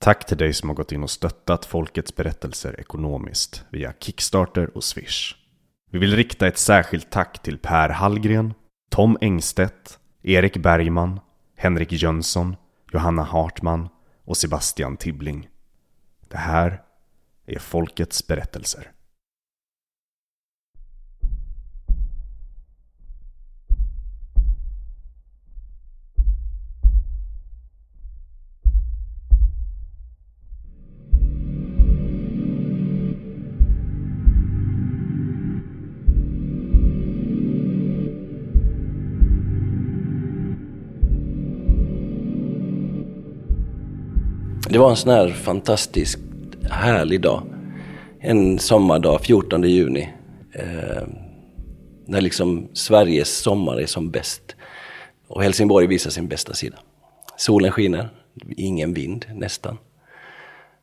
Tack till dig som har gått in och stöttat Folkets berättelser ekonomiskt via Kickstarter och Swish. Vi vill rikta ett särskilt tack till Per Hallgren, Tom Engstedt, Erik Bergman, Henrik Jönsson, Johanna Hartman och Sebastian Tibbling. Det här är Folkets berättelser. Det var en sån här fantastisk härlig dag. En sommardag, 14 juni. Eh, när liksom Sveriges sommar är som bäst. Och Helsingborg visar sin bästa sida. Solen skiner, ingen vind nästan.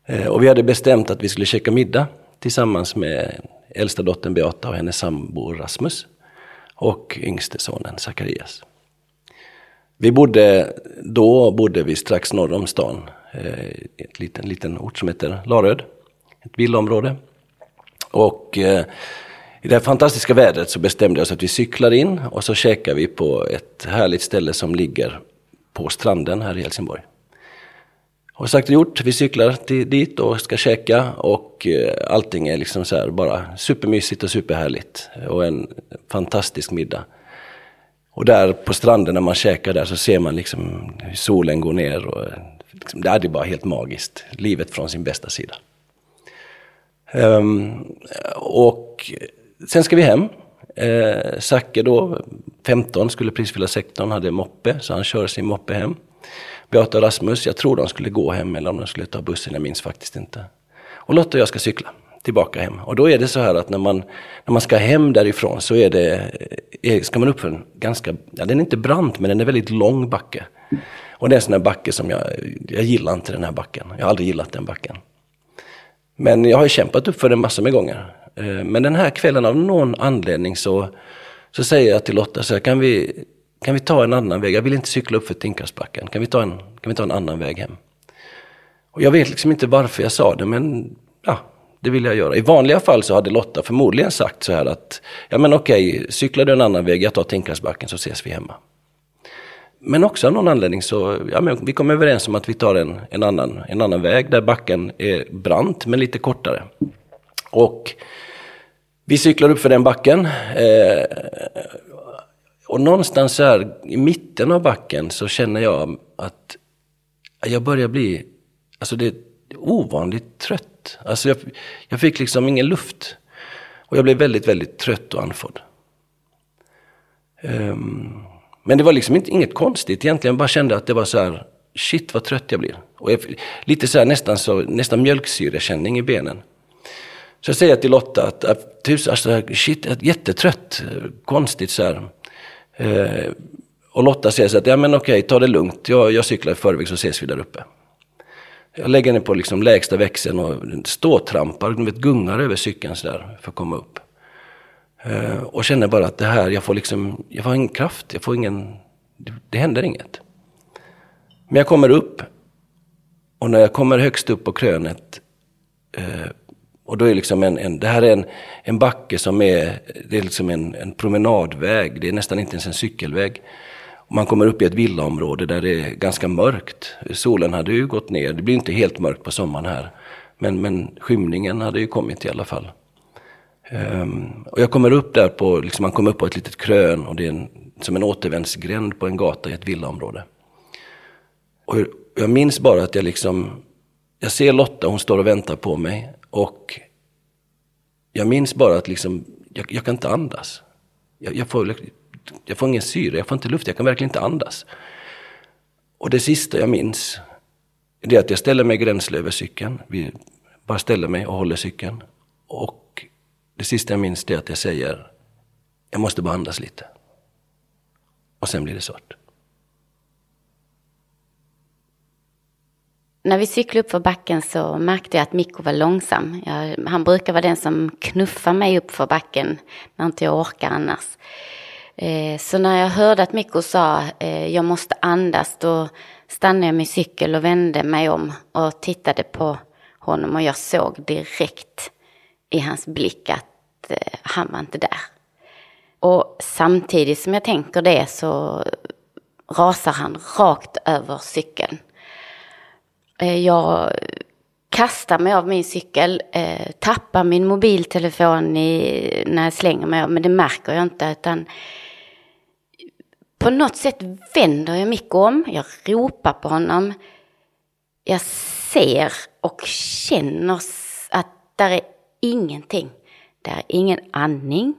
Eh, och vi hade bestämt att vi skulle käka middag tillsammans med äldsta dottern Beata och hennes sambo Rasmus. Och yngste sonen Zacharias. Vi bodde, då bodde vi strax norr om stan Eh, ett liten, liten ort som heter Laröd, ett villaområde. Och eh, i det här fantastiska vädret så bestämde jag oss att vi cyklar in och så käkar vi på ett härligt ställe som ligger på stranden här i Helsingborg. Och sagt och gjort, vi cyklar till, dit och ska käka och eh, allting är liksom så här bara supermysigt och superhärligt. Och en fantastisk middag. Och där på stranden när man käkar där så ser man liksom hur solen går ner och liksom, det är bara helt magiskt. Livet från sin bästa sida. Um, och sen ska vi hem. Eh, Zacke då, 15, skulle precis fylla 16, hade moppe, så han kör sin moppe hem. Beata och Rasmus, jag tror de skulle gå hem eller om de skulle ta bussen, jag minns faktiskt inte. Och Lotta och jag ska cykla tillbaka hem. Och då är det så här att när man, när man ska hem därifrån så är det, är, ska man upp för en ganska, ja den är inte brant men den är väldigt lång backe. Och det är en sån här backe som jag, jag gillar inte den här backen. Jag har aldrig gillat den backen. Men jag har ju kämpat upp för den massor med gånger. Eh, men den här kvällen av någon anledning så, så säger jag till Lotta, så här, kan, vi, kan vi ta en annan väg? Jag vill inte cykla upp för Tinkarsbacken. Kan vi ta en, kan vi ta en annan väg hem? Och jag vet liksom inte varför jag sa det, men ja, det vill jag göra. I vanliga fall så hade Lotta förmodligen sagt så här att, ja men okej, cyklar du en annan väg, jag tar Tinkarsbacken så ses vi hemma. Men också av någon anledning så, ja, men vi kom överens om att vi tar en, en, annan, en annan väg där backen är brant men lite kortare. Och vi cyklar upp för den backen. Eh, och någonstans här i mitten av backen så känner jag att jag börjar bli, alltså det är ovanligt trött. Alltså jag, jag fick liksom ingen luft. Och jag blev väldigt, väldigt trött och andfådd. Um, men det var liksom inte, inget konstigt egentligen. Jag bara kände att det var så här, shit vad trött jag blir. Och jag, lite så här nästan, så, nästan mjölksyrekänning i benen. Så jag säger till Lotta att, att alltså, shit, jag är jättetrött. Konstigt så här. Eh, och Lotta säger så att, ja men okej, ta det lugnt. Jag, jag cyklar i förväg så ses vi där uppe. Jag lägger henne på liksom lägsta växeln och ståtrampar, vet, gungar över cykeln så där för att komma upp. Eh, och känner bara att det här, jag får liksom, jag får ingen kraft, jag får ingen, det, det händer inget. Men jag kommer upp och när jag kommer högst upp på krönet eh, och då är liksom en, en, det här är en, en backe som är, det är liksom en, en promenadväg, det är nästan inte ens en cykelväg. Man kommer upp i ett villaområde där det är ganska mörkt. Solen hade ju gått ner, det blir inte helt mörkt på sommaren här. Men, men skymningen hade ju kommit i alla fall. Um, och jag kommer upp där på, liksom man kommer upp på ett litet krön och det är en, som en återvändsgränd på en gata i ett villaområde. Och jag minns bara att jag liksom, jag ser Lotta, hon står och väntar på mig och jag minns bara att liksom, jag, jag kan inte andas. Jag, jag, får, jag får ingen syre, jag får inte luft, jag kan verkligen inte andas. Och det sista jag minns, det är att jag ställer mig gränsle över cykeln. Vi bara ställer mig och håller cykeln. Och det sista jag minns är att jag säger, jag måste bara andas lite. Och sen blir det svart. När vi cyklade upp för backen så märkte jag att Mikko var långsam. Jag, han brukar vara den som knuffar mig upp för backen när inte jag orkar annars. Eh, så när jag hörde att Mikko sa eh, jag måste andas då, stannade jag min cykel och vände mig om och tittade på honom och jag såg direkt i hans blick att eh, han var inte där. Och samtidigt som jag tänker det så rasar han rakt över cykeln. Eh, jag kastar mig av min cykel, eh, tappar min mobiltelefon i, när jag slänger mig av, men det märker jag inte utan på något sätt vänder jag Mikko om, jag ropar på honom. Jag ser och känner att där är ingenting. Där är ingen andning,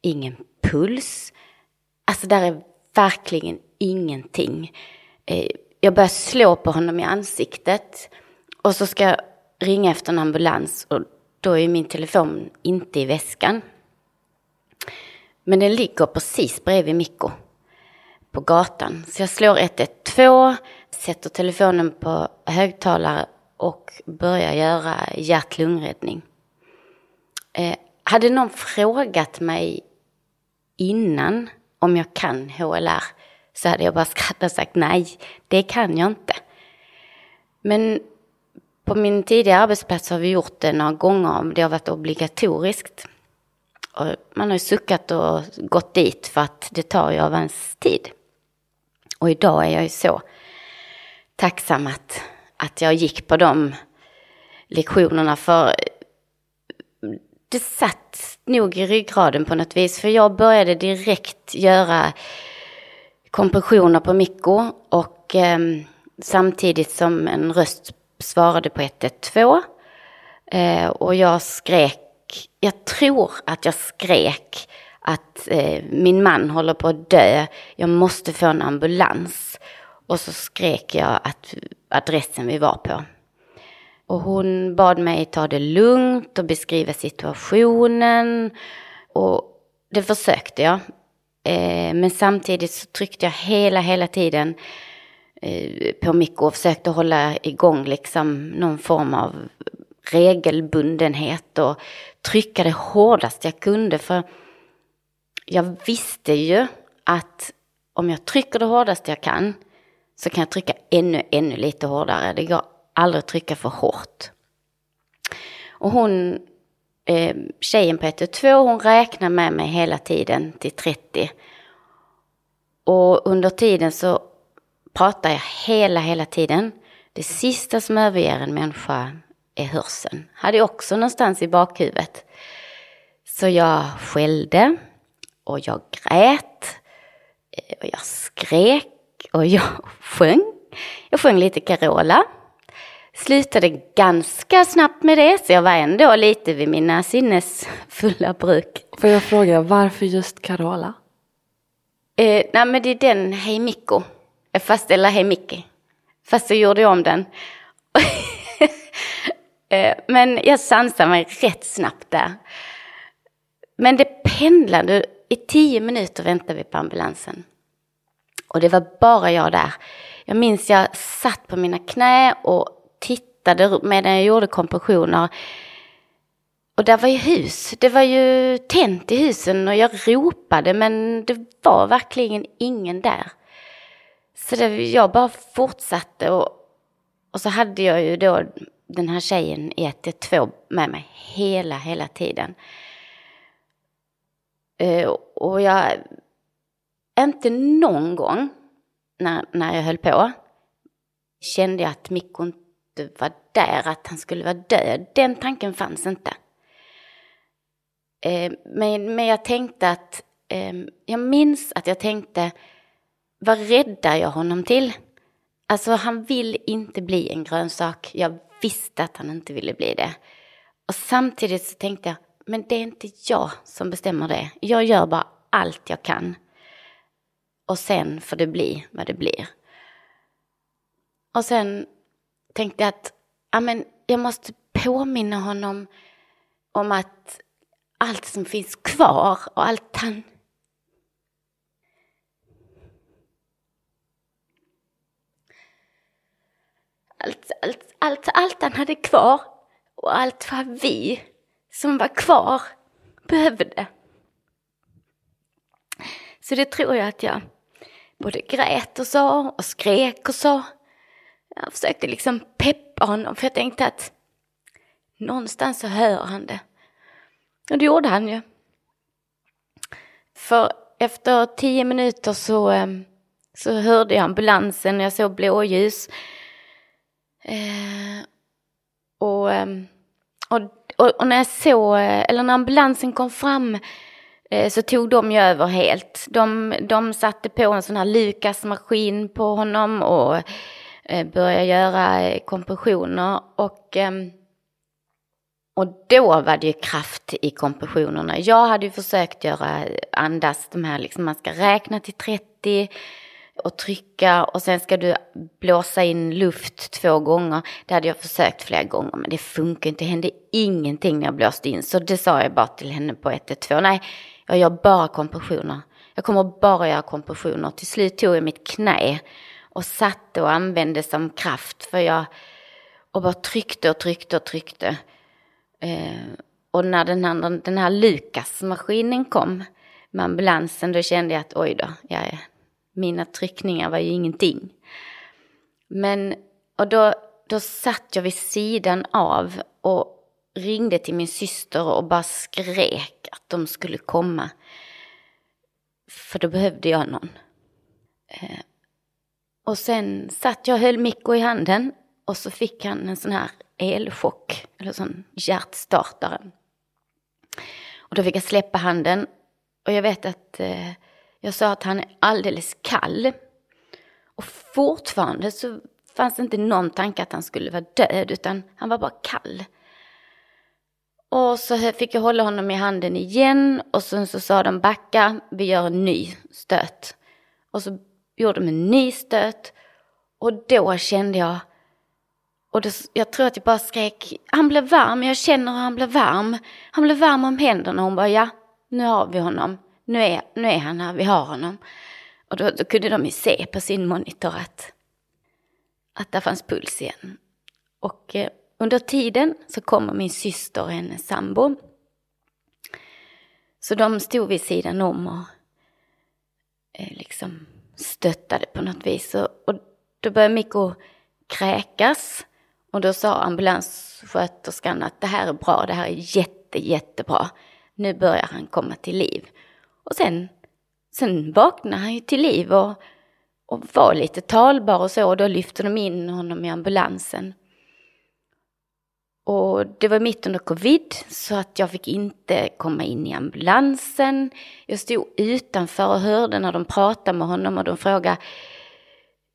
ingen puls. Alltså där är verkligen ingenting. Eh, jag börjar slå på honom i ansiktet och så ska jag ringa efter en ambulans och då är min telefon inte i väskan. Men den ligger precis bredvid Mikko på gatan. Så jag slår 112, sätter telefonen på högtalare och börjar göra hjärt-lungräddning. Eh, hade någon frågat mig innan om jag kan HLR så hade jag bara skrattat och sagt nej, det kan jag inte. Men på min tidigare arbetsplats har vi gjort det några gånger, det har varit obligatoriskt. Och man har ju suckat och gått dit för att det tar ju av ens tid. Och idag är jag ju så tacksam att, att jag gick på de lektionerna för det satt nog i ryggraden på något vis. För jag började direkt göra kompressioner på Mikko och eh, samtidigt som en röst svarade på 112. Eh, och jag skrek, jag tror att jag skrek att eh, min man håller på att dö, jag måste få en ambulans. Och så skrek jag att adressen vi var på. Och hon bad mig ta det lugnt och beskriva situationen. Och det försökte jag. Eh, men samtidigt så tryckte jag hela, hela tiden eh, på Mikko och försökte hålla igång liksom någon form av regelbundenhet och trycka det hårdast jag kunde. För jag visste ju att om jag trycker det hårdast jag kan så kan jag trycka ännu, ännu lite hårdare. Det går aldrig trycka för hårt. Och hon, eh, tjejen på 112, hon räknar med mig hela tiden till 30. Och under tiden så pratar jag hela, hela tiden. Det sista som överger en människa är hörseln. Hade jag också någonstans i bakhuvudet. Så jag skällde och jag grät eh, och jag skrek och jag sjöng. Jag sjöng lite Carola. Slutade ganska snabbt med det, så jag var ändå lite vid mina sinnesfulla bruk. Får jag fråga, varför just Carola? Eh, nej men det är den Hej Mikko. Eh, fast, eller Hej Micke. Fast jag gjorde om den. eh, men jag sansade mig rätt snabbt där. Men det pendlade. I tio minuter väntade vi på ambulansen. Och det var bara jag där. Jag minns jag satt på mina knä och tittade medan jag gjorde kompressioner. Och där var ju hus. Det var ju tänt i husen och jag ropade men det var verkligen ingen där. Så det, jag bara fortsatte och, och så hade jag ju då den här tjejen i 112 med mig hela, hela tiden. Eh, och jag, inte någon gång när, när jag höll på kände jag att Mikko inte var där, att han skulle vara död. Den tanken fanns inte. Eh, men, men jag tänkte att, ehm, jag minns att jag tänkte, vad räddar jag honom till? Alltså han vill inte bli en grönsak. Jag visste att han inte ville bli det. Och samtidigt så tänkte jag, men det är inte jag som bestämmer det. Jag gör bara allt jag kan. Och sen får det bli vad det blir. Och sen tänkte jag att amen, jag måste påminna honom om att allt som finns kvar och allt han allt, allt, allt, allt han hade kvar och allt vad vi som var kvar behövde. Så det tror jag att jag både grät och sa och skrek och sa. Jag försökte liksom peppa honom för jag tänkte att någonstans så hör han det. Och det gjorde han ju. För efter tio minuter så, eh, så hörde jag ambulansen och jag såg blåljus. Eh, och, eh, och, och, och, när jag såg, eh, eller när ambulansen kom fram så tog de ju över helt. De, de satte på en sån här Lukas-maskin på honom och Eh, började göra eh, kompressioner. Och ehm, och då var det ju kraft i kompressionerna. Jag hade ju försökt göra andas, de här liksom man ska räkna till 30 och trycka och sen ska du blåsa in luft två gånger. Det hade jag försökt flera gånger men det funkar inte, det hände ingenting när jag blåste in. Så det sa jag bara till henne på 112, nej jag gör bara kompressioner. Jag kommer bara göra kompressioner. Till slut tog jag mitt knä och satte och använde som kraft för jag och bara tryckte och tryckte och tryckte. Eh, och när den här, den här Lukas-maskinen kom med ambulansen då kände jag att oj då, ja, mina tryckningar var ju ingenting. Men, och då, då satt jag vid sidan av och ringde till min syster och bara skrek att de skulle komma. För då behövde jag någon. Eh, och sen satt jag och höll Mikko i handen och så fick han en sån här elchock, eller sån hjärtstartare. Och då fick jag släppa handen och jag vet att eh, jag sa att han är alldeles kall. Och fortfarande så fanns det inte någon tanke att han skulle vara död utan han var bara kall. Och så fick jag hålla honom i handen igen och sen så sa de backa, vi gör en ny stöt. Och så gjorde mig en ny stöt och då kände jag och då, jag tror att jag bara skrek, han blev varm, jag känner hur han blev varm. Han blev varm om händerna och hon bara, ja, nu har vi honom. Nu är, nu är han här, vi har honom. Och då, då kunde de ju se på sin monitor att, att det fanns puls igen. Och eh, under tiden så kommer min syster och hennes sambo. Så de stod vid sidan om och eh, liksom stöttade på något vis. Och, och då började Mikko kräkas. Och då sa ambulanssköterskan att det här är bra, det här är jätte, jättebra. Nu börjar han komma till liv. Och sen, sen vaknade han ju till liv och, och var lite talbar och så och då lyfte de in honom i ambulansen. Och det var mitt under covid så att jag fick inte komma in i ambulansen. Jag stod utanför och hörde när de pratade med honom och de frågade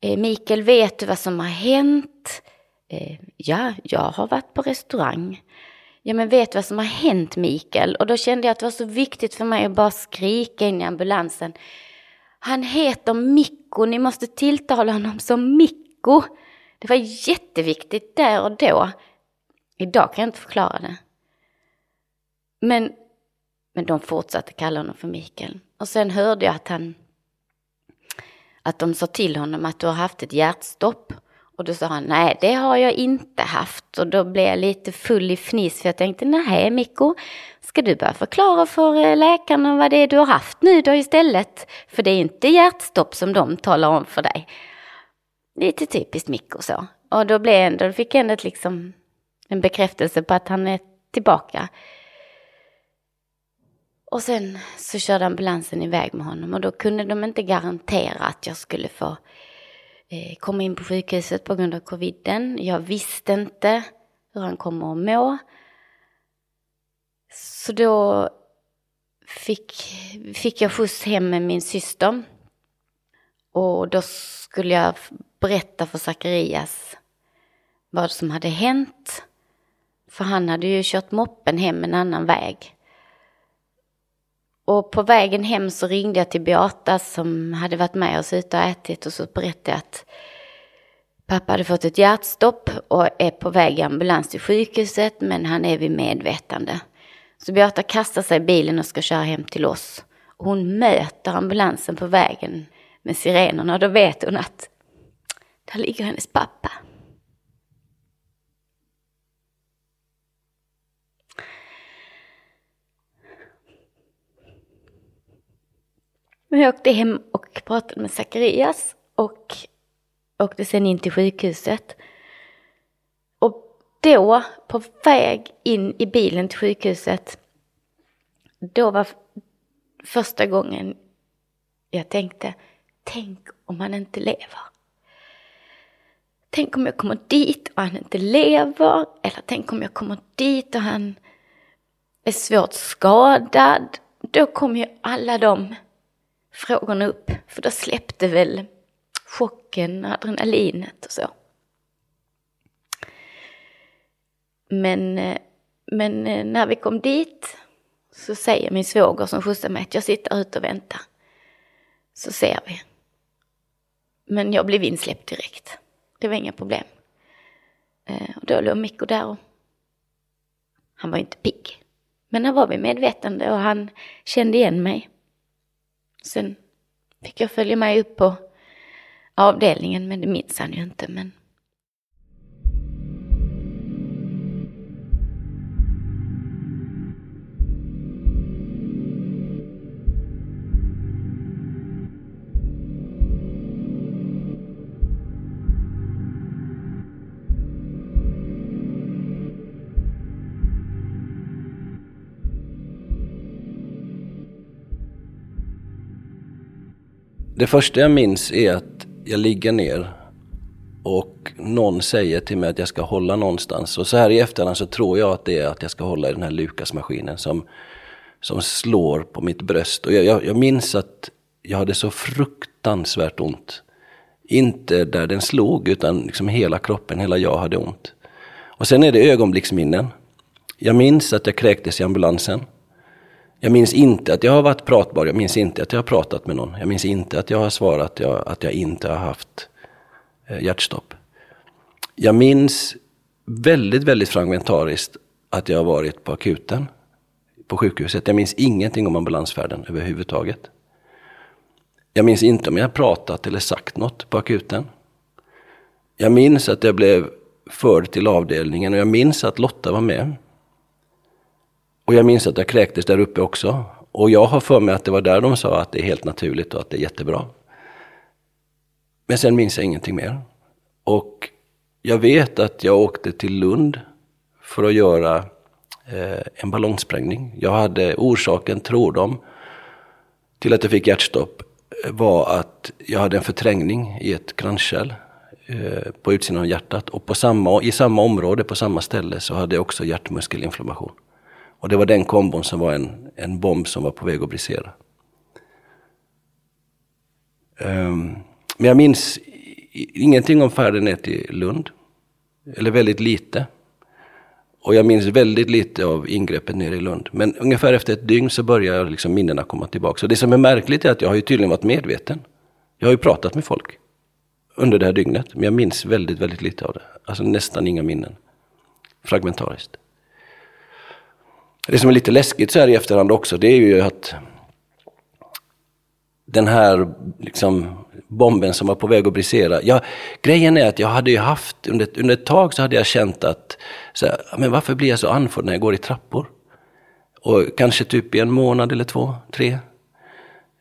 eh, Mikael, vet du vad som har hänt? Eh, ja, jag har varit på restaurang. Ja, men vet vad som har hänt Mikael? Och då kände jag att det var så viktigt för mig att bara skrika in i ambulansen. Han heter Mikko, ni måste tilltala honom som Mikko. Det var jätteviktigt där och då. Idag kan jag inte förklara det. Men, men de fortsatte kalla honom för Mikael. Och sen hörde jag att han att de sa till honom att du har haft ett hjärtstopp. Och då sa han, nej det har jag inte haft. Och då blev jag lite full i fniss för jag tänkte, nej Mikko, ska du börja förklara för eh, läkarna vad det är du har haft nu då istället? För det är inte hjärtstopp som de talar om för dig. Lite typiskt Mikko så. Och då, blev ändå, då fick jag ändå liksom en bekräftelse på att han är tillbaka. Och sen så körde ambulansen iväg med honom och då kunde de inte garantera att jag skulle få eh, komma in på sjukhuset på grund av coviden. Jag visste inte hur han kommer att må. Så då fick, fick jag skjuts hem med min syster. Och då skulle jag berätta för Zacharias vad som hade hänt. För han hade ju kört moppen hem en annan väg. Och på vägen hem så ringde jag till Beata som hade varit med oss ute och ätit och så berättade jag att pappa hade fått ett hjärtstopp och är på väg i ambulans till sjukhuset men han är vid medvetande. Så Beata kastar sig i bilen och ska köra hem till oss. Hon möter ambulansen på vägen med sirenerna och då vet hon att där ligger hennes pappa. Men jag åkte hem och pratade med Zacharias och åkte sen in till sjukhuset. Och då, på väg in i bilen till sjukhuset, då var första gången jag tänkte, tänk om han inte lever. Tänk om jag kommer dit och han inte lever. Eller tänk om jag kommer dit och han är svårt skadad. Då kommer ju alla de frågorna upp. För då släppte väl chocken, adrenalinet och så. Men, eh, men eh, när vi kom dit så säger min svåger som skjutsar mig att jag sitter ute och väntar. Så ser vi. Men jag blev insläppt direkt. Det var inga problem. Eh, och då låg Mikko där och han var inte pigg. Men han var vid medvetande och han kände igen mig. Sen fick jag följa med upp på avdelningen, men det minns han ju inte. Men Det första jag minns är att jag ligger ner och någon säger till mig att jag ska hålla någonstans. Och så här i efterhand så tror jag att det är att jag ska hålla i den här Lukas-maskinen som, som slår på mitt bröst. Och jag, jag, jag minns att jag hade så fruktansvärt ont. Inte där den slog, utan liksom hela kroppen, hela jag hade ont. Och sen är det ögonblicksminnen. Jag minns att jag kräktes i ambulansen. Jag minns inte att jag har varit pratbar, jag minns inte att jag har pratat med någon. Jag minns inte att jag har svarat jag, att jag inte har haft eh, hjärtstopp. Jag minns väldigt, väldigt fragmentariskt att jag har varit på akuten på sjukhuset. Jag minns ingenting om ambulansfärden överhuvudtaget. Jag minns inte om jag har pratat eller sagt något på akuten. Jag minns att jag blev förd till avdelningen och jag minns att Lotta var med. Och jag minns att jag kräktes där uppe också. Och jag har för mig att det var där de sa att det är helt naturligt och att det är jättebra. Men sen minns jag ingenting mer. Och jag vet att jag åkte till Lund för att göra eh, en ballongsprängning. Jag hade orsaken, tror de, till att jag fick hjärtstopp eh, var att jag hade en förträngning i ett kranskärl eh, på utsidan av hjärtat. Och på samma, i samma område, på samma ställe, så hade jag också hjärtmuskelinflammation. Och det var den kombon som var en, en bomb som var på väg att brisera. Um, ehm, men jag minns ingenting om färden ner till Lund. Eller väldigt lite. Och jag minns väldigt lite av ingreppet nere i Lund. Men ungefär efter ett dygn så börjar liksom minnena komma tillbaka. Och det som är märkligt är att jag har ju tydligen varit medveten. Jag har ju pratat med folk under det här dygnet. Men jag minns väldigt, väldigt lite av det. Alltså nästan inga minnen. Fragmentariskt. Det som är lite läskigt så här i efterhand också, det är ju att den här liksom, bomben som var på väg att brisera. Jag, grejen är att jag hade ju haft, under, under ett tag så hade jag känt att, så här, men varför blir jag så andfådd när jag går i trappor? Och kanske typ i en månad eller två, tre,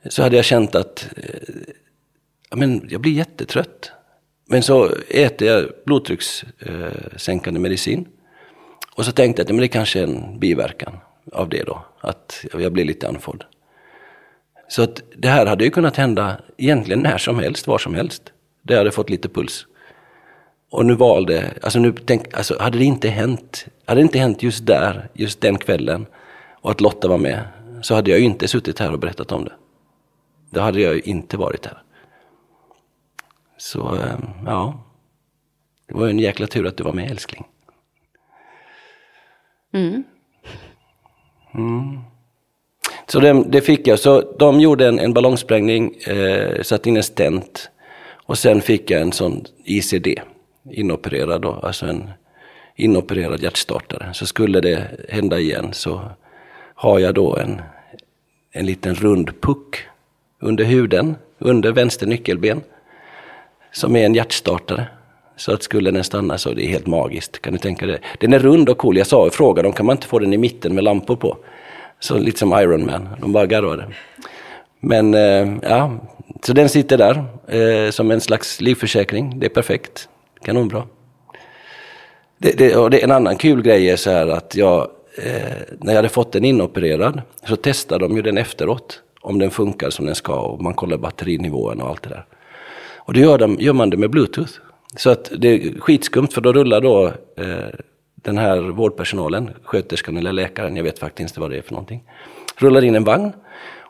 så hade jag känt att eh, ja, men jag blir jättetrött. Men så äter jag blodtryckssänkande medicin. Och så tänkte jag att men det kanske är en biverkan av det då, att jag blir lite andfådd. Så att det här hade ju kunnat hända egentligen när som helst, var som helst. Där jag hade fått lite puls. Och nu valde, alltså nu tänk, alltså hade det inte hänt, hade det inte hänt just där, just den kvällen och att Lotta var med, så hade jag ju inte suttit här och berättat om det. Då hade jag ju inte varit här. Så, eh, ja. Det var ju en jäkla tur att du var med älskling. Mm. Mm. Så det, det, fick jag. Så de gjorde en, en ballongsprängning, eh, satte in en stent och sen fick jag en sån ICD, inopererad då, alltså en inopererad hjärtstartare. Så skulle det hända igen så har jag då en, en liten rund puck under huden, under vänster nyckelben, som är en hjärtstartare. Så att skulle den stanna så det är helt magiskt. Kan du tänka dig? Den är rund och cool. Jag sa, frågade dem, kan man inte få den i mitten med lampor på? Så lite som Iron Man. De bara garvade. Men eh, ja, så den sitter där eh, som en slags livförsäkring. Det är perfekt. Kanonbra. Det, det, och det, en annan kul grej är så här att jag, eh, när jag hade fått den inopererad så testade de ju den efteråt. Om den funkar som den ska och man kollar batterinivån och allt det där. Och då gör, de, gör man det med bluetooth. Så att det är skitskumt för då rullar då eh, den här vårdpersonalen, sköterskan eller läkaren, jag vet faktiskt inte vad det är för någonting, rullar in en vagn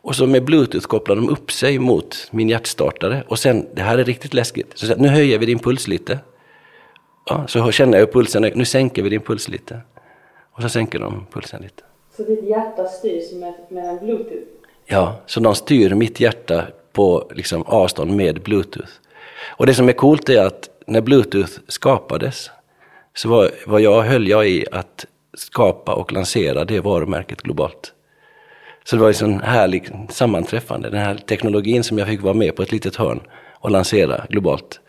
och så med bluetooth kopplar de upp sig mot min hjärtstartare och sen, det här är riktigt läskigt, så nu höjer vi din puls lite. Ja, så känner jag pulsen, nu sänker vi din puls lite. Och så sänker de pulsen lite. Så ditt hjärta styrs med, med en bluetooth? Ja, så de styr mitt hjärta på liksom, avstånd med bluetooth. Och det som är coolt är att när bluetooth skapades så var, var jag, höll jag i att skapa och lansera det varumärket globalt. Så det var ett sån härligt sammanträffande. Den här teknologin som jag fick vara med på ett litet hörn och lansera globalt.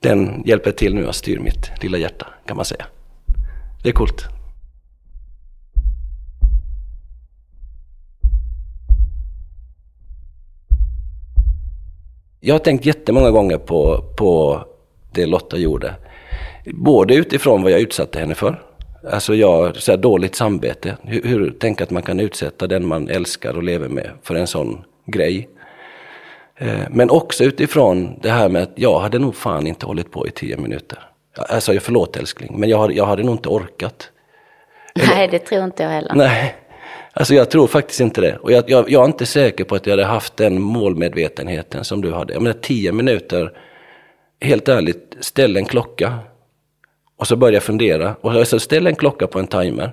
Den hjälper till nu att styra mitt lilla hjärta kan man säga. Det är coolt. Jag har tänkt jättemånga gånger på, på det Lotta gjorde. Både utifrån vad jag utsatte henne för. Alltså jag, så här dåligt samvete. Hur, hur tänk att man kan utsätta den man älskar och lever med för en sån grej. Eh, men också utifrån det här med att jag hade nog fan inte hållit på i tio minuter. Alltså förlåt älskling, men jag, jag hade nog inte orkat. Nej, det tror inte jag heller. Nej, alltså jag tror faktiskt inte det. Och jag, jag, jag, är inte säker på att jag hade haft den målmedvetenheten som du hade. Jag menar tio minuter, helt ärligt, ställ en klocka. Och så börja fundera. Och så ställ en klocka på en timer.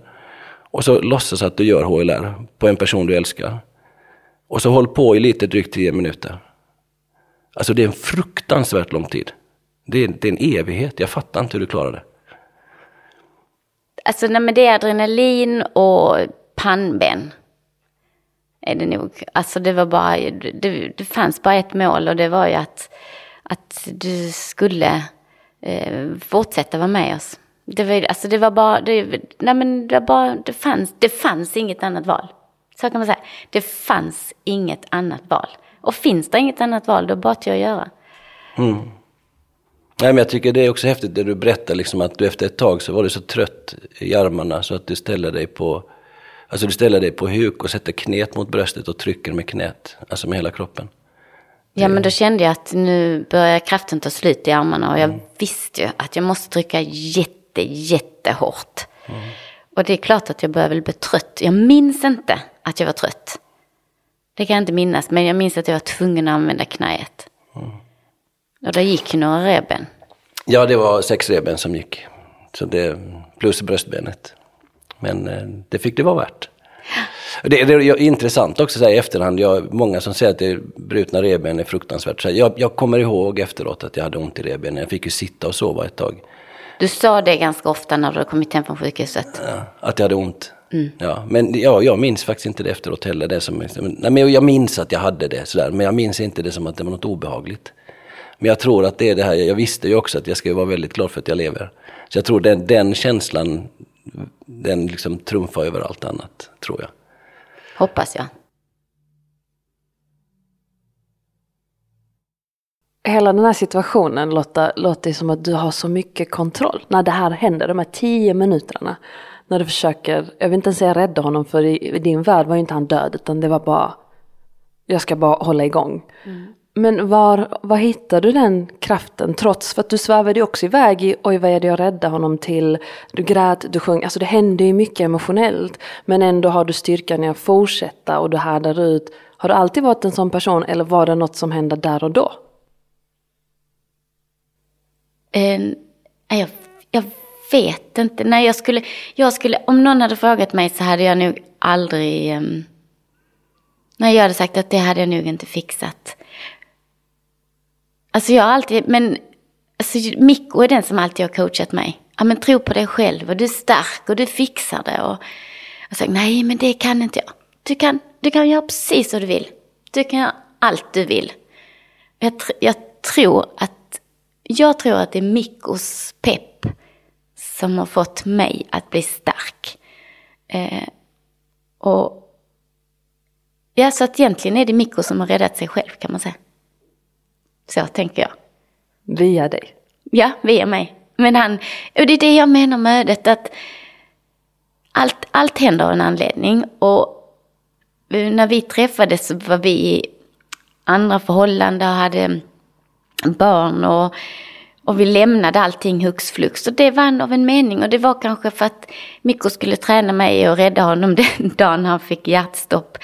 Och så låtsas att du gör HLR på en person du älskar. Och så håll på i lite drygt tio minuter. Alltså det är en fruktansvärt lång tid. Det är, det är en evighet. Jag fattar inte hur du klarar det. Alltså nej, men det är adrenalin och pannben. Är det nog. Alltså det var bara, det, det fanns bara ett mål och det var ju att, att du skulle eh, fortsätta vara med oss. Det var, alltså det var bara, det, nej men det, var bara, det, fanns, det fanns inget annat val. Så kan man säga. Det fanns inget annat val. Och finns det inget annat val, då bara till att göra. Mm. Nej, men jag tycker det är också häftigt det du berättar, liksom att du efter ett tag så var du så trött i armarna så att du ställer dig på Alltså du ställer dig på huk och sätter knät mot bröstet och trycker med knät, alltså med hela kroppen. Ja, men då kände jag att nu börjar kraften ta slut i armarna och jag mm. visste ju att jag måste trycka jätte, jättehårt. Mm. Och det är klart att jag börjar väl bli trött. Jag minns inte att jag var trött. Det kan jag inte minnas, men jag minns att jag var tvungen att använda knäet. Mm. Och det gick några reben. Ja, det var sex reben som gick. Så det, plus bröstbenet. Men eh, det fick det vara värt. Det, det är intressant också så här, i efterhand, jag, många som säger att det brutna revben är fruktansvärt. Så här, jag, jag, kommer ihåg efteråt att jag hade ont i revbenen. Jag fick ju sitta och sova ett tag. Du sa det ganska ofta när du kommit hem från sjukhuset. Ja, att jag hade ont. Mm. Ja, men ja, jag minns faktiskt inte det efteråt heller. Det som, nej, men jag minns att jag hade det, sådär, men jag minns inte det som att det var något obehagligt. Men jag tror att det är det här, jag visste ju också att jag ska vara väldigt glad för att jag lever. Så jag tror den, den känslan, den liksom trumfar över allt annat, tror jag. Hoppas jag. Hela den här situationen Lotta, låter som att du har så mycket kontroll när det här händer, de här tio minuterna. När du försöker, jag vill inte ens säga rädda honom för i, din värld var ju inte han död utan det var bara, jag ska bara hålla igång. Mm. Men var, var hittar du den kraften trots för att du svävade ju också iväg i oj vad är det jag räddar honom till. Du grät, du sjöng, alltså det hände ju mycket emotionellt. Men ändå har du styrkan i att fortsätta och du härdar ut. Har du alltid varit en sån person eller var det något som hände där och då? Um, jag, jag vet inte. Nej, jag skulle, jag skulle, om någon hade frågat mig så hade jag nog aldrig... Um, nej, jag hade sagt att det hade jag nog inte fixat. Alltså jag har alltid, men alltså Mikko är den som alltid har coachat mig. Ja men tro på dig själv och du är stark och du fixar det. Och jag sa nej men det kan inte jag. Du kan, du kan göra precis vad du vill. Du kan göra allt du vill. Jag, jag tror att, jag tror att det är Mikkos pepp som har fått mig att bli stark. Eh, och Ja, så att egentligen är det Mikko som har räddat sig själv kan man säga. Så tänker jag. Via dig. Ja, via mig. Men han, och det är det jag menar med ödet, att allt, allt händer av en anledning. Och när vi träffades så var vi i andra förhållanden och hade barn och, och vi lämnade allting hux flux. Och det var av en mening och det var kanske för att Mikko skulle träna mig och rädda honom den dagen han fick hjärtstopp.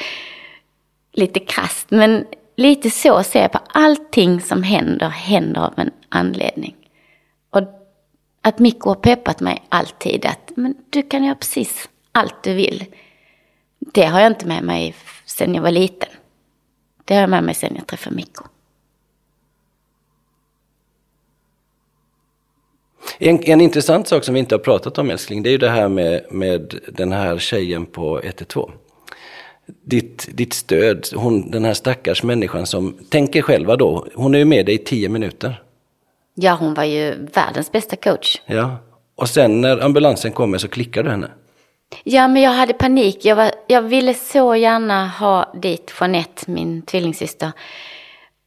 Lite krasst, men lite så ser jag på allting som händer, händer av en anledning. Och att Mikko har peppat mig alltid att men du kan göra precis allt du vill. Det har jag inte med mig sedan jag var liten. Det har jag med mig sedan jag träffade Mikko. En, en intressant sak som vi inte har pratat om älskling, det är ju det här med, med den här tjejen på 112. Ditt, ditt stöd, hon, den här stackars människan som tänker själva då, hon är ju med dig i tio minuter. Ja, hon var ju världens bästa coach. Ja, och sen när ambulansen kommer så klickar du henne. Ja, men jag hade panik. Jag, var, jag ville så gärna ha dit Jeanette, min tvillingsyster.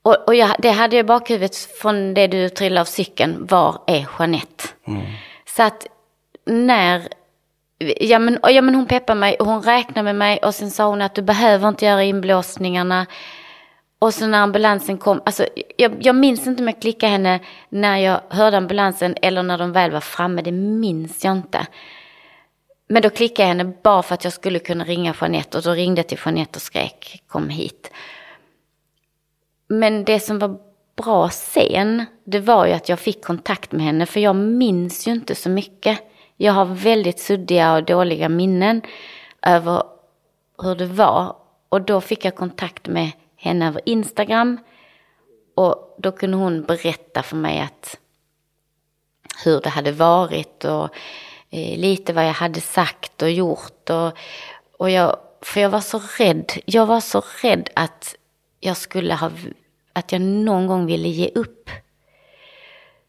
Och, och jag, det hade jag i bakhuvudet från det du trillade av cykeln. Var är Jeanette? Mm. Så att när... Ja men, ja men hon peppar mig och hon räknar med mig och sen sa hon att du behöver inte göra inblåsningarna. Och så när ambulansen kom, alltså jag, jag minns inte om jag klickade henne när jag hörde ambulansen eller när de väl var framme, det minns jag inte. Men då klickade jag henne bara för att jag skulle kunna ringa Jeanette och då ringde jag till Jeanette och skrek kom hit. Men det som var bra sen, det var ju att jag fick kontakt med henne för jag minns ju inte så mycket. Jag har väldigt suddiga och dåliga minnen över hur det var. Och då fick jag kontakt med henne över Instagram. Och då kunde hon berätta för mig att hur det hade varit och eh, lite vad jag hade sagt och gjort. Och, och jag, för jag var så rädd. Jag var så rädd att jag skulle ha, att jag någon gång ville ge upp.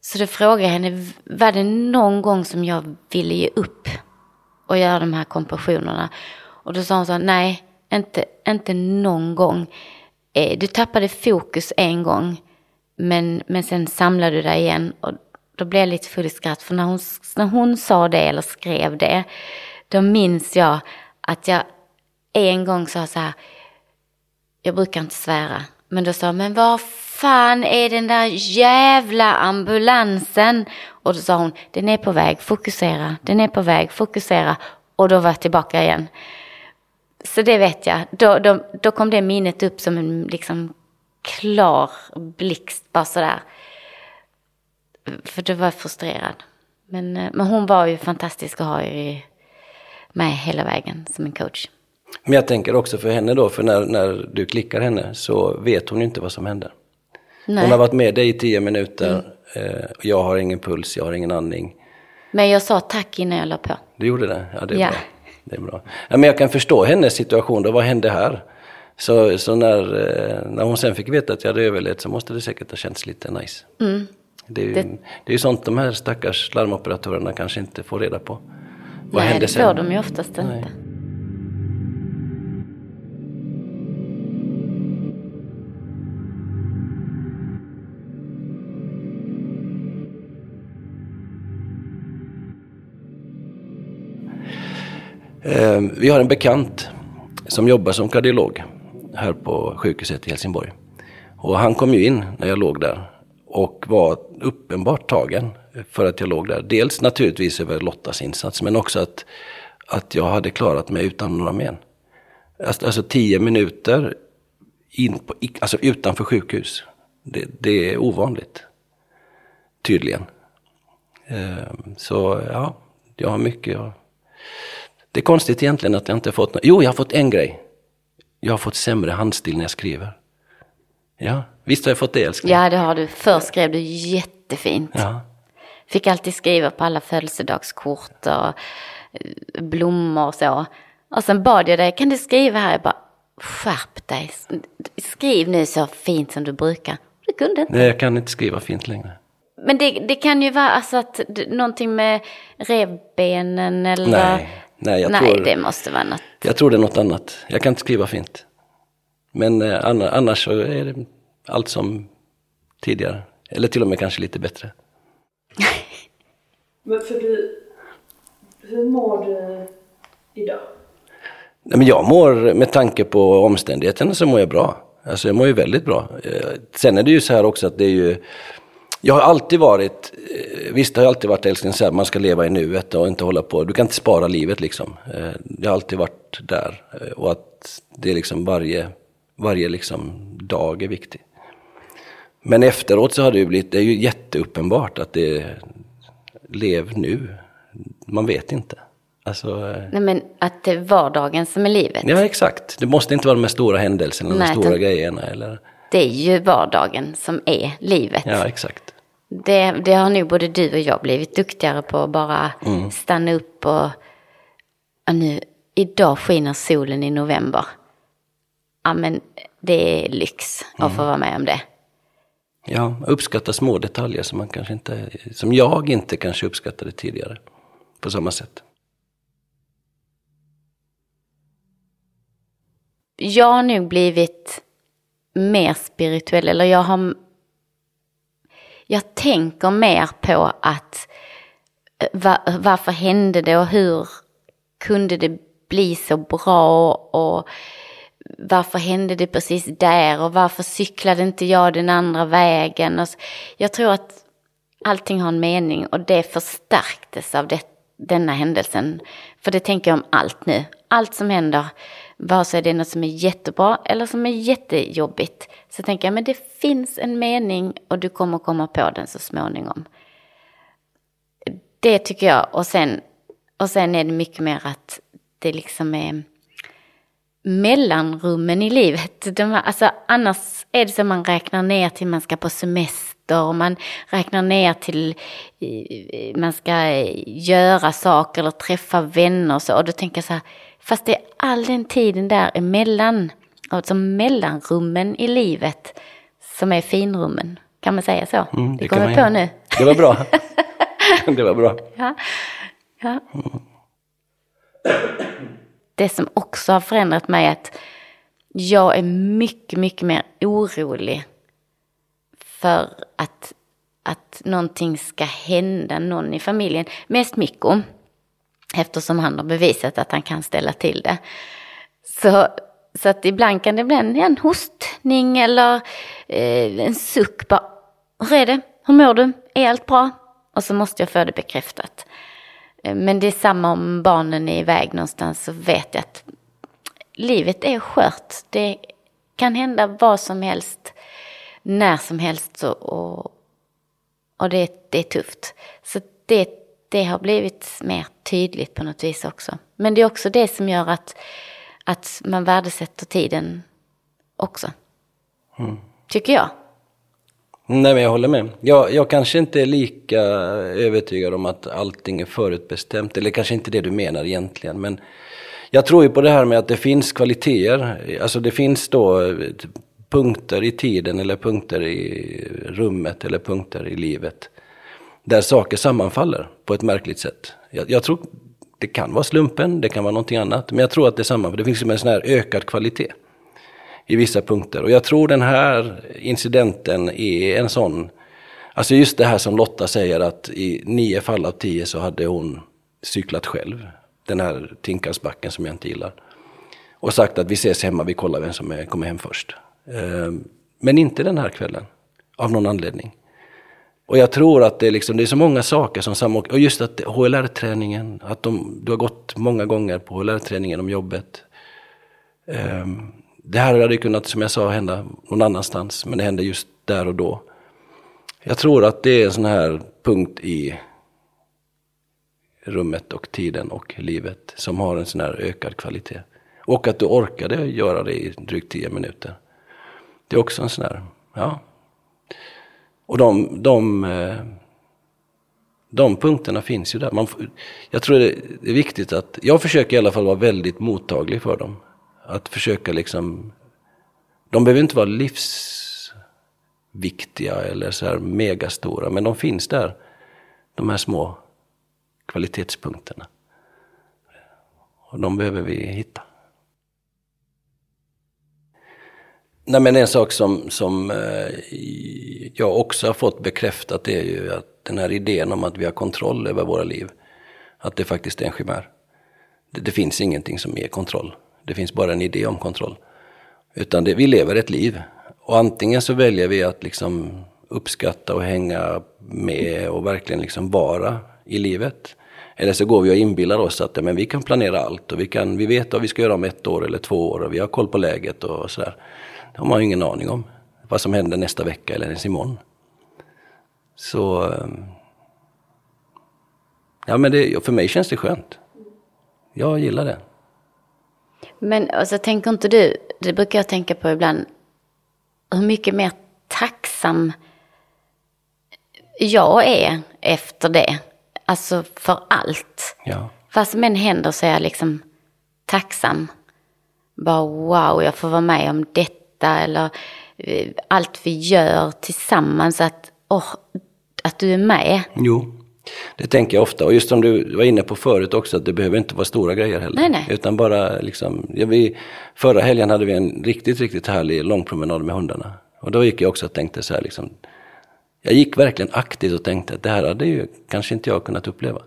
Så då frågade jag henne, var det någon gång som jag ville ge upp och göra de här kompressionerna? Och då sa hon så nej, inte, inte någon gång. Eh, du tappade fokus en gång, men, men sen samlade du dig igen. Och då blev jag lite full i skratt, för när hon, när hon sa det eller skrev det, då minns jag att jag en gång sa så här, jag brukar inte svära, men då sa jag, men vad fan är den där jävla ambulansen? Och då sa hon, den är på väg, fokusera, den är på väg, fokusera. Och då var jag tillbaka igen. Så det vet jag. Då, då, då kom det minnet upp som en liksom klar blixt, bara sådär. För då var jag frustrerad. Men, eh, men hon var ju fantastisk att ha med hela vägen som en coach. Men jag tänker också för henne då, för när, när du klickar henne så vet hon ju inte vad som händer. Nej. Hon har varit med dig i tio minuter, mm. eh, jag har ingen puls, jag har ingen andning. Men jag sa tack innan jag la på. Du gjorde det? Ja, det är ja. bra. Det är bra. Ja, men jag kan förstå hennes situation då, vad hände här? Så, så när, eh, när hon sen fick veta att jag hade överlevt så måste det säkert ha känts lite nice. Mm. Det, är ju, det... det är sånt de här stackars larmoperatörerna kanske inte får reda på. Vad Nej, hände sen? det får de ju oftast inte. Nej. Ehm, vi har en bekant som jobbar som kardiolog här på sjukhuset i Helsingborg. Och han kom ju in när jag låg där och var uppenbart tagen för att jag låg där. Dels naturligtvis över Lottas insats men också att, att jag hade klarat mig utan några men. Alltså, alltså, tio minuter in på, alltså utanför sjukhus. Det, det är ovanligt. Tydligen. Ehm, så ja, jag har mycket. Jag, det är konstigt egentligen att jag inte fått något. Jo, jag har fått en grej. Jag har fått sämre handstil när jag skriver. Ja, visst har jag fått det älskling? Ja, det har du. Förr skrev du jättefint. Ja. Fick alltid skriva på alla födelsedagskort och eh, blommor och så. Och sen bad jag dig, kan du skriva här? Jag bara, skärp dig. Skriv nu så fint som du brukar. Det kunde inte. Nej, jag kan inte skriva fint längre. Men det, det kan ju vara alltså att någonting med revbenen eller... Nej, nej, jag nej tror, det måste vara något. Jag tror det är något annat. Jag kan inte skriva fint. Men eh, anna- annars så är det allt som tidigare. Eller till och med kanske lite bättre. Men för du, hur mår du idag? Nej, men jag mår, med tanke på omständigheterna så mår jag bra. Alltså jag mår ju väldigt bra. Eh, Sen är det ju så här också att det är ju, jag har alltid varit, eh, visst har jag alltid varit älskling så här, man ska leva i nuet och inte hålla på, du kan inte spara livet liksom. Eh, Det har alltid varit där. Eh, Och att det är liksom varje, varje liksom dag är viktig. Men efteråt så har det ju blivit, det är ju jätteuppenbart att det är, lev nu. Man vet inte. Alltså, Nej men att det är vardagen som är livet. Ja, exakt. Det måste inte vara de här stora händelserna, de Nej, stora utan- grejerna. Eller... Det är ju vardagen som är livet. Ja, exakt. Det, det har nog både du och jag blivit duktigare på att bara Mm. stanna upp och... Ja, nu, idag skiner solen i november. Ja men det är lyx att Mm. få vara med om det. Ja, uppskatta små detaljer som, man kanske inte, som jag inte kanske uppskattade tidigare på samma sätt. Jag har nog blivit mer spirituell, eller jag har... Jag tänker mer på att eh, va, varför hände det och hur kunde det bli så bra och varför hände det precis där och varför cyklade inte jag den andra vägen? Och så, jag tror att allting har en mening och det förstärktes av det, denna händelsen. För det tänker jag om allt nu. Allt som händer, vare sig det är något som är jättebra eller som är jättejobbigt. Så tänker jag, men det finns en mening och du kommer komma på den så småningom. Det tycker jag. Och sen, och sen är det mycket mer att det liksom är mellanrummen i livet. De, här- alltså, annars är det som man räknar ner till man ska på semester och man räknar ner till eh, man ska eh, göra saker eller träffa vänner och så. Och då tänker jag så här, fast det är all den tiden där emellan, alltså mellanrummen i livet som är finrummen. Kan man säga så? Mm, det kan kommer på göra. nu. Det var bra. det var bra. Ja. ja. Det som också har förändrat mig är att jag är mycket, mycket mer orolig för att, att någonting ska hända någon i familjen. Mest Mikko, eftersom han har bevisat att han kan ställa till det. Så, så att ibland kan det bli en, en hostning eller eh, en suck. Bara, Hur är det? Hur mår du? Är allt bra? Och så måste jag få det bekräftat. Eh, men det är samma om barnen är iväg någonstans så vet jag att livet är skört. Det kan hända vad som helst, när som helst så, och, och det, det är tufft. Så det, det har blivit mer tydligt på något vis också. Men det är också det som gör att, att man värdesätter tiden också. Tycker jag. Nej, men jag håller med. Jag, jag kanske inte är lika övertygad om att allting är förutbestämt. Eller kanske inte det du menar egentligen. Men jag tror ju på det här med att det finns kvaliteter. Alltså det finns då punkter i tiden eller punkter i rummet eller punkter i livet. Där saker sammanfaller på ett märkligt sätt. Jag, jag tror det kan vara slumpen, det kan vara någonting annat. Men jag tror att det sammanfaller. Det finns som en sån här ökad kvalitet i vissa punkter. Och jag tror den här incidenten är en sån, alltså just det här som Lotta säger att i nio fall av tio så hade hon cyklat själv. Den här Tinkarsbacken som jag inte gillar. Och sagt att vi ses hemma, vi kollar vem som är, kommer hem först. Ehm, men inte den här kvällen, av någon anledning. Och jag tror att det är, liksom, det är så många saker som samma... Och just att HLR-träningen, att de, du har gått många gånger på HLR-träningen om jobbet. Um, det här hade kunnat, som jag sa, hända någon annanstans, men det hände just där och då. Jag tror att det är en sån här punkt i rummet och tiden och livet som har en sån här ökad kvalitet. Och att du orkade göra det i drygt tio minuter. Det är också en sån här, ja. Och de, de, eh, de punkterna finns ju där. Man, jag tror det är viktigt att, jag försöker i alla fall vara väldigt mottaglig för dem. Att försöka liksom, de behöver inte vara livsviktiga eller så här megastora, men de finns där. De här små kvalitetspunkterna. Och de behöver vi hitta. Nej, men en sak som, som eh, jag också har fått bekräftat är ju att den här idén om att vi har kontroll över våra liv, att det faktiskt är en chimär. Det, det finns ingenting som är kontroll. Det finns bara en idé om kontroll. Utan det, vi lever ett liv. Och antingen så väljer vi att liksom uppskatta och hänga med och verkligen liksom vara i livet. Eller så går vi och inbillar oss att ja, men vi kan planera allt och vi, kan, vi vet vad vi ska göra om ett år eller två år och vi har koll på läget och sådär. Det har man ju ingen aning om. Vad som händer nästa vecka eller ens imorgon. Så... ehm, Ja men det, för mig känns det skönt. Jag gillar det. Men alltså, tänker inte du, det brukar jag tänka på ibland, hur mycket mer tacksam jag är efter det. Alltså för allt. Ja. Vad som än händer så är jag liksom tacksam. Bara wow, jag får vara med om detta eller eh, allt vi gör tillsammans. Att, åh, att du är med. Jo, det tänker jag ofta. Och just som du var inne på förut också, att det behöver inte vara stora grejer heller. Nej, nej. Utan bara liksom, ja, vi, förra helgen hade vi en riktigt, riktigt härlig långpromenad med hundarna. Och då gick jag också och tänkte så här liksom, jag gick verkligen aktivt och tänkte att det här hade ju kanske inte jag kunnat uppleva.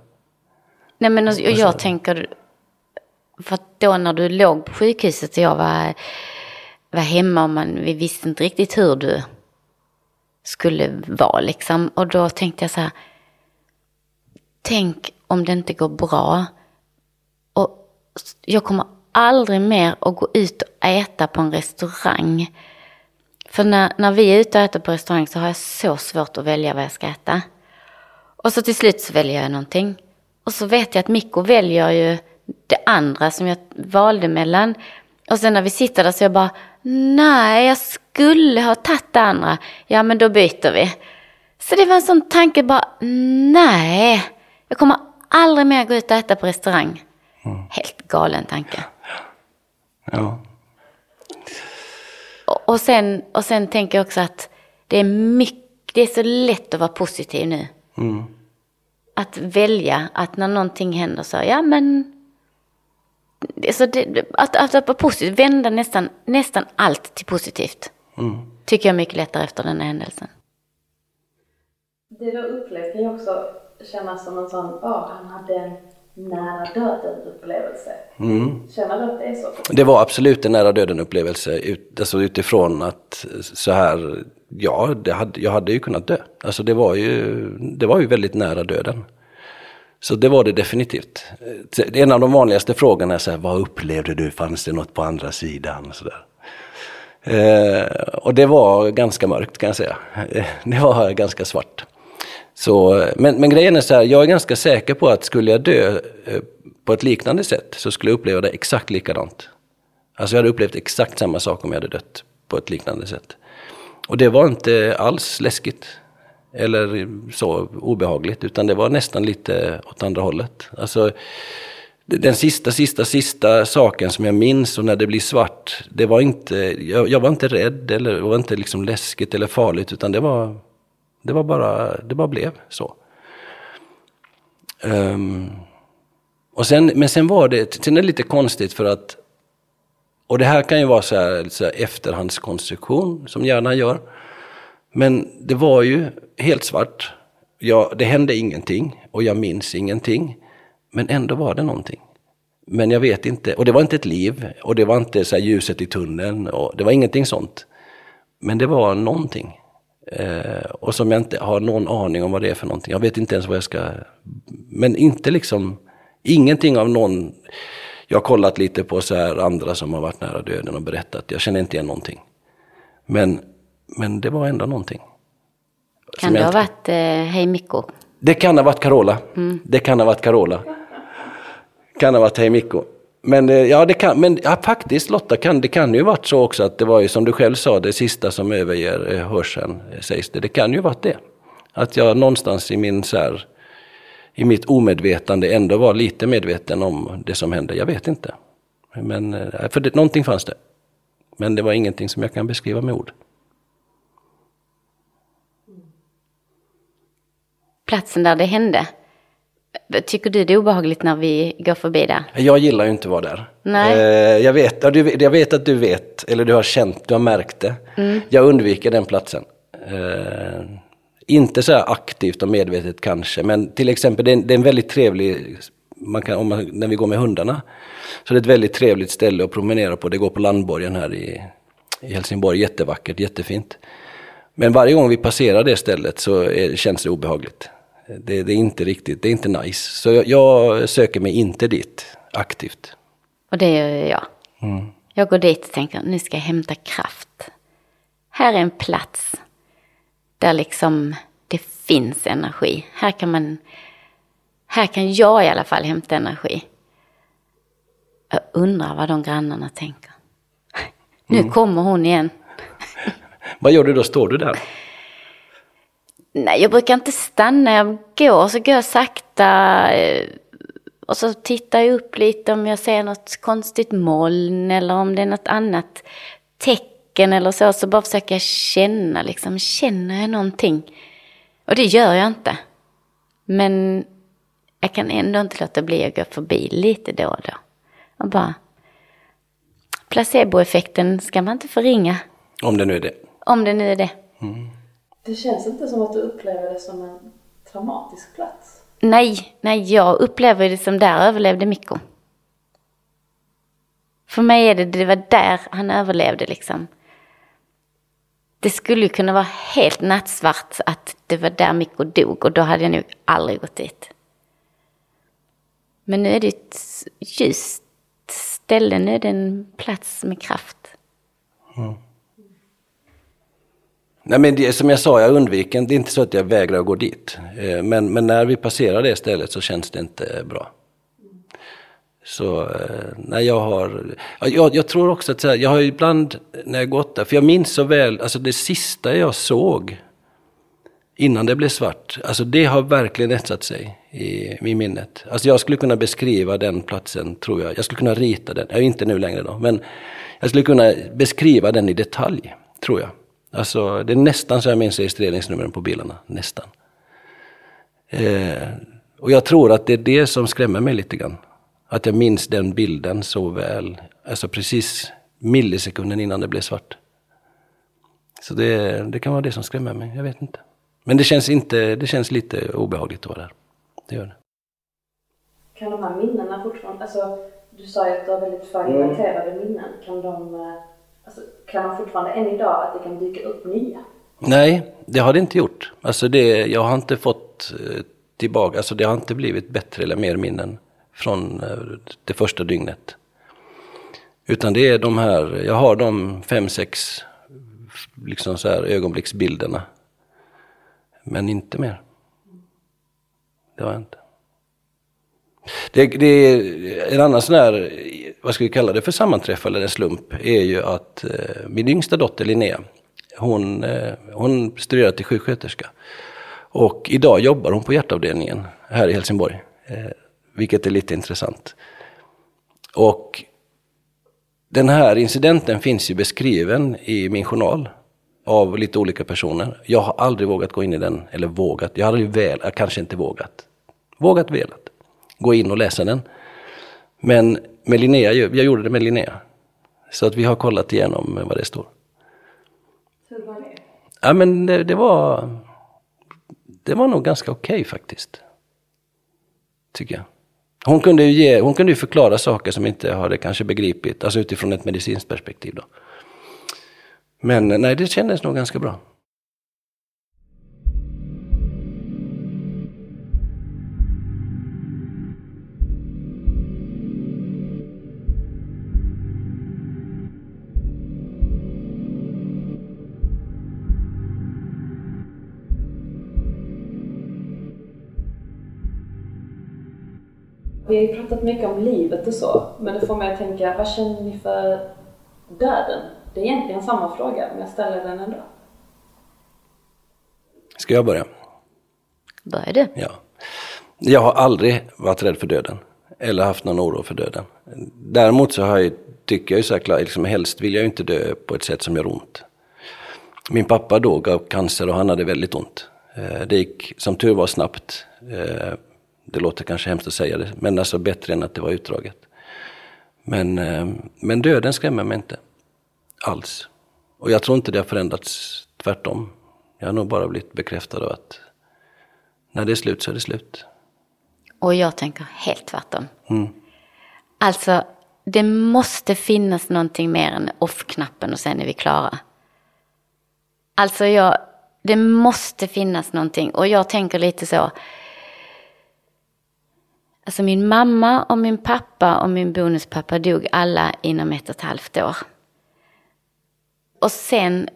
Nej men och och jag tänker, för att då när du låg på sjukhuset och jag var, var hemma och man, vi visste inte riktigt hur du skulle vara liksom. Och då tänkte jag så här, tänk om det inte går bra. Och jag kommer aldrig mer att gå ut och äta på en restaurang. För när, när vi är ute och äter på restaurang så har jag så svårt att välja vad jag ska äta. Och så till slut så väljer jag någonting. Och så vet jag att Mikko väljer ju det andra som jag valde mellan. Och sen när vi sitter där så jag bara, nej jag skulle ha tagit det andra. Ja men då byter vi. Så det var en sån tanke bara, nej. Jag kommer aldrig mer gå ut och äta på restaurang. Helt galen tanke. Ja, Och, och, sen, och sen tänker jag också att det är, mycket, det är så lätt att vara positiv nu. Att välja att när någonting händer så, ja men... Så det, att, att vara positiv, vända nästan, nästan allt till positivt. Tycker jag är mycket lättare efter den här händelsen. Det du har upplevt kan ju också kännas som en sån, ja han hade en nära döden upplevelse. Känner du att det är så? det var absolut en nära döden upplevelse ut, alltså utifrån att så här, ja, det hade, jag hade ju kunnat dö. Alltså det var ju, det var ju väldigt nära döden. Så det var det definitivt. En av de vanligaste frågorna är så här, vad upplevde du? Fanns det något på andra sidan? Så där. Eh, och det var ganska mörkt kan jag säga. Det var ganska svart. Så, men, men grejen är så här, jag är ganska säker på att skulle jag dö eh, på ett liknande sätt så skulle jag uppleva det exakt likadant. Alltså jag hade upplevt exakt samma sak om jag hade dött på ett liknande sätt. Och det var inte alls läskigt. Eller så obehagligt, utan det var nästan lite åt andra hållet. Alltså, den sista, sista, sista saken som jag minns och när det blir svart, det var inte, jag, jag var inte rädd eller det var inte liksom läskigt eller farligt utan det var, det var bara, det bara blev så. Um, och sen, men sen var det, sen är det lite konstigt för att, och det här kan ju vara så här, så här efterhandskonstruktion som hjärnan gör. Men det var ju helt svart. Ja, det hände ingenting och jag minns ingenting. Men ändå var det någonting. Men jag vet inte, och det var inte ett liv och det var inte så här ljuset i tunneln och det var ingenting sånt. Men det var någonting. Eh, och som jag inte har någon aning om vad det är för någonting. Jag vet inte ens vad jag ska... Men inte liksom, ingenting av någon... Jag har kollat lite på så här andra som har varit nära döden och berättat. Jag känner inte igen någonting. Men, men det var ändå någonting. Kan det ha varit eh, Hej Mikko? det kan ha varit Carola. Det kan ha varit Carola. Kan ha varit Hej Mikko. Men eh, ja, det kan, men ja, faktiskt Lotta, kan, det kan ju varit så också att det var ju som du själv sa, det sista som överger eh, hörseln, eh, sägs det. Det kan ju varit det. Att jag någonstans i min så här, i mitt omedvetande ändå var lite medveten om det som hände. Jag vet inte. Men, för det, någonting fanns det. Men det var ingenting som jag kan beskriva med ord. Platsen där det hände. Tycker du det är obehagligt när vi går förbi där? Jag gillar ju inte att vara där. Nej. Eh, jag, vet, jag vet att du vet, eller du har känt, du har märkt det. Jag undviker den platsen. Eh, inte så här aktivt och medvetet kanske, men till exempel det är, en- det är en väldigt trevlig, man kan, om man, när vi går med hundarna, så det är ett väldigt trevligt ställe att promenera på. Det går på Landborgen här i, i Helsingborg, jättevackert, jättefint. Men varje gång vi passerar det stället så är, känns det obehagligt. Det, det är inte riktigt, det är inte nice. Så jag, jag söker mig inte dit aktivt. Och det gör jag. Jag går dit och tänker, nu ska jag hämta kraft. Här är en plats där liksom det finns energi. Här kan man, här kan jag i alla fall hämta energi. Jag undrar vad de grannarna tänker. Nu kommer hon igen. Vad gör du då? Står du där? Nej, jag brukar inte stanna. Jag går, så går jag sakta. eh, Och så tittar jag upp lite om jag ser något konstigt moln eller om det är något annat tecken eller så. Så bara försöker jag känna, liksom, känner jag någonting? Och det gör jag inte. Men jag kan ändå inte låta bli att gå förbi lite då och då. Och bara... Placeboeffekten ska man inte förringa. Om det nu är det. Om det nu är det. Det känns inte som att du upplever det som en traumatisk plats. Nej, nej, jag upplever det som där överlevde Mikko. För mig är det, det var där han överlevde liksom. Det skulle ju kunna vara helt nattsvart att det var där Mikko dog och då hade jag nog aldrig gått dit. Men nu är det ett ljust ställe, nu är det en plats med kraft. Nej, men det, som jag sa, jag undviker Det är inte så att jag vägrar att gå dit. Eh, men, men när vi passerar det stället så känns det inte bra. Så när nej, jag har... Jag, jag tror också att så här, jag har ibland när jag gått där, för jag minns så väl, alltså det sista jag såg innan det blev svart, alltså det har verkligen etsat sig i, i minnet. Alltså jag skulle kunna beskriva den platsen, tror jag. Jag skulle kunna rita den, ja, inte nu längre då, men jag skulle kunna beskriva den i detalj, tror jag. Alltså det är nästan så jag minns registreringsnumren på bilarna, nästan. Eh, och jag tror att det är det som skrämmer mig lite grann. Att jag minns den bilden så väl. Alltså precis millisekunden innan det blev svart. Så det, det kan vara det som skrämmer mig, jag vet inte. Men det känns, inte, det känns lite obehagligt att vara där. Det gör det. Kan de här minnena fortfarande, alltså du sa ju att du har väldigt fragmenterade minnen. Kan de, eh, alltså, kan man fortfarande än idag att det kan dyka upp nya? Nej, det har det inte gjort. Alltså det, jag har inte fått eh, tillbaka, alltså det har inte blivit bättre eller mer minnen från eh, det första dygnet. Utan det är de här, jag har de fem, sex liksom så här ögonblicksbilderna. Men inte mer. Det har jag inte. Det, det är en annan sån här, vad ska vi kalla det för sammanträffande eller slump, är ju att eh, min yngsta dotter Linnea, hon, eh, hon studerar till sjuksköterska. Och idag jobbar hon på hjärtavdelningen här i Helsingborg. Eh, vilket är lite intressant. Och den här incidenten finns ju beskriven i min journal av lite olika personer. Jag har aldrig vågat gå in i den, eller vågat, jag har aldrig väl, jag kanske inte vågat. Vågat velat. Gå in och läsa den. Men med Linnea, jag gjorde det med Linnea. Så att vi har kollat igenom vad det står. Hur var det? Ja men det, det var, det var nog ganska okej faktiskt. Tycker jag. Hon kunde ju ge, hon kunde ju förklara saker som inte hade kanske begripit, alltså utifrån ett medicinskt perspektiv då. Men nej, det kändes nog ganska bra. Vi har ju pratat mycket om livet och så, men det får mig att tänka, vad känner ni för döden? Det är egentligen samma fråga, men jag ställer den ändå. Ska jag börja? Börjar du? Ja. Jag har aldrig varit rädd för döden. Eller haft någon oro för döden. Däremot så har jag, tycker jag ju så här klart, liksom helst vill jag ju inte dö på ett sätt som gör ont. Min pappa dog av cancer och han hade väldigt ont. Eh, Det gick som tur var snabbt. Det låter kanske hemskt att säga det, men alltså bättre än att det var utdraget. Men, eh, men döden skrämmer mig inte alls. Och jag tror inte det har förändrats, tvärtom. Jag har nog bara blivit bekräftad av att när det är slut så är det slut. Och jag tänker helt tvärtom. Mm. Alltså, det måste finnas någonting mer än off-knappen och sen är vi klara. Alltså, jag, det måste finnas någonting. Och jag tänker lite så. Alltså min mamma och min pappa och min bonuspappa dog alla inom ett och ett halvt år. Och sen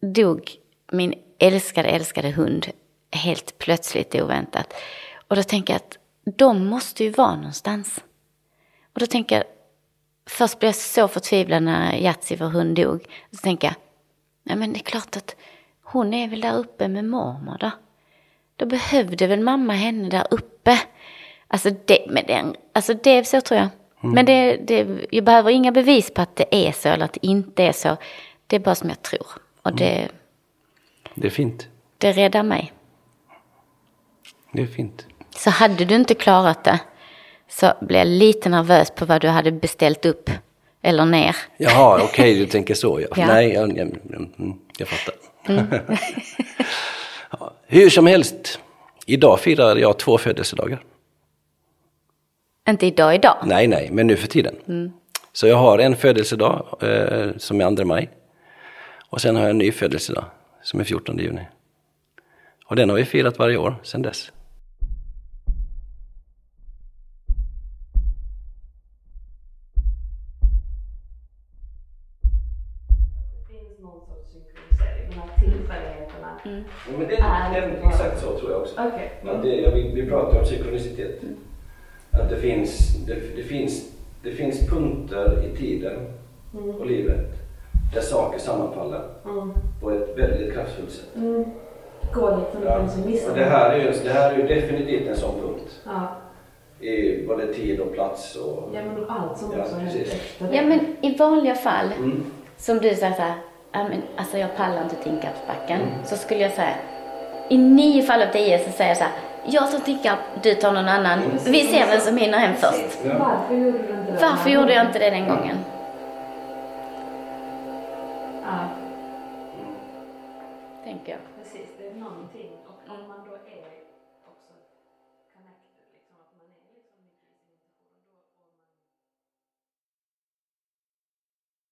dog min älskade, älskade hund helt plötsligt oväntat. Och då tänker jag att de måste ju vara någonstans. Och då tänker jag, först blev jag så förtvivlad när Yatzy, vår hund, dog. Så tänker jag, nej men det är klart att hon är väl där uppe med mormor då. Då behövde väl mamma henne där uppe. Alltså det, men det, alltså det är så tror jag. Mm. Men det, det, jag behöver inga bevis på att det är så eller att det inte är så. Det är bara som jag tror. Och det... Mm. Det är fint. Det räddar mig. Det är fint. Så hade du inte klarat det så blev jag lite nervös på vad du hade beställt upp eller ner. Jaha, okej, okay, du tänker så ja. ja. Nej, jag, jag, mm, jag fattar. Mm. hur som helst, idag firar jag två födelsedagar. Inte idag idag? Nej, nej, men nu för tiden. Mm. Så jag har en födelsedag eh, som är 2 maj. Och sen har jag en ny födelsedag som är 14 juni. Och den har vi firat varje år sedan dess. Mm. Ja, men det, är exakt så tror jag också. Okay. Att det, vi, vi pratar om synkronicitet. Att det finns, det, det, finns, det finns punkter i tiden mm. och livet där saker sammanfaller mm. på ett väldigt kraftfullt sätt. Mm. Går liksom ja. och det, här är ju, det här är ju definitivt en sån punkt. Ja. I både tid och plats och... Ja men allt som ja, också hänt efter det. Ja men i vanliga fall, mm. som du säger såhär, alltså jag pallar inte Tinkarpsbacken. Mm. Så skulle jag säga, i nio fall av tio så säger jag så här, jag tar Tinkarp, du tar någon annan. Vi ser vem som hinner hem först. Varför gjorde jag inte det den gången? Ja.